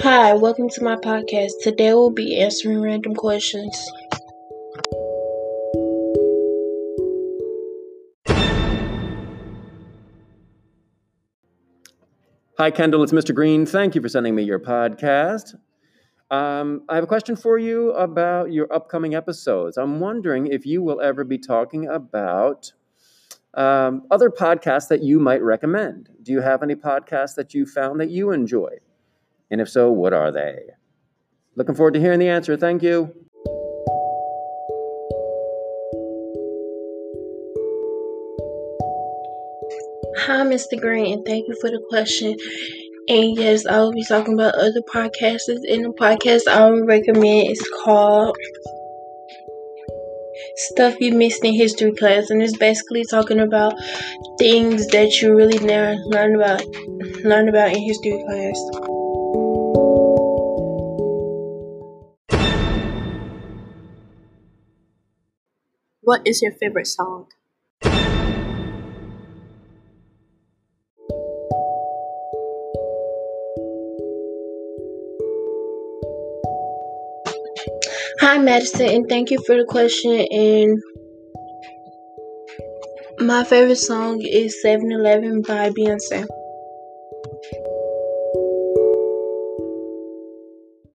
Hi, welcome to my podcast. Today we'll be answering random questions. Hi, Kendall. It's Mr. Green. Thank you for sending me your podcast. Um, I have a question for you about your upcoming episodes. I'm wondering if you will ever be talking about um, other podcasts that you might recommend. Do you have any podcasts that you found that you enjoy? And if so, what are they? Looking forward to hearing the answer. Thank you. Hi, Mr. Green. And thank you for the question. And yes, I will be talking about other podcasts. And the podcast I would recommend is called Stuff You Missed in History Class. And it's basically talking about things that you really never learned about learn about in history class. What is your favorite song? Hi, Madison, and thank you for the question. And my favorite song is 7 Eleven by Beyonce.